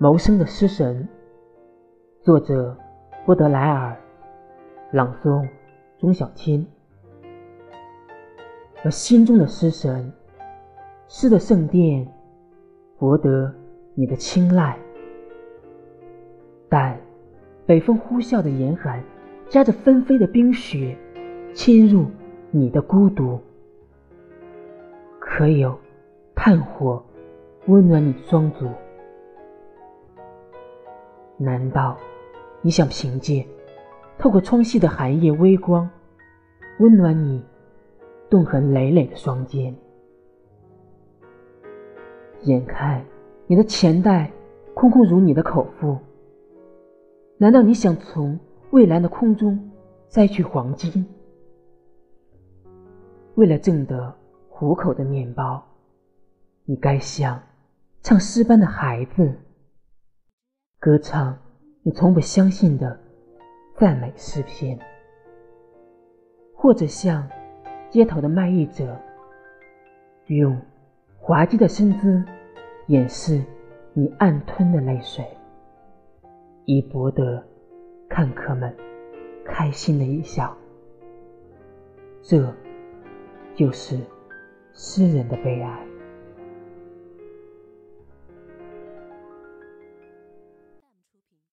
谋生的诗神，作者波德莱尔，朗诵钟小青。而心中的诗神，诗的圣殿，博得你的青睐。但北风呼啸的严寒，夹着纷飞的冰雪，侵入你的孤独。可有炭火温暖你双足？难道你想凭借透过窗隙的寒夜微光，温暖你冻痕累累的双肩？眼看你的钱袋空空如你的口腹，难道你想从蔚蓝的空中摘取黄金？为了挣得糊口的面包，你该像唱诗般的孩子。歌唱你从不相信的赞美诗篇，或者像街头的卖艺者，用滑稽的身姿掩饰你暗吞的泪水，以博得看客们开心的一笑。这就是诗人的悲哀。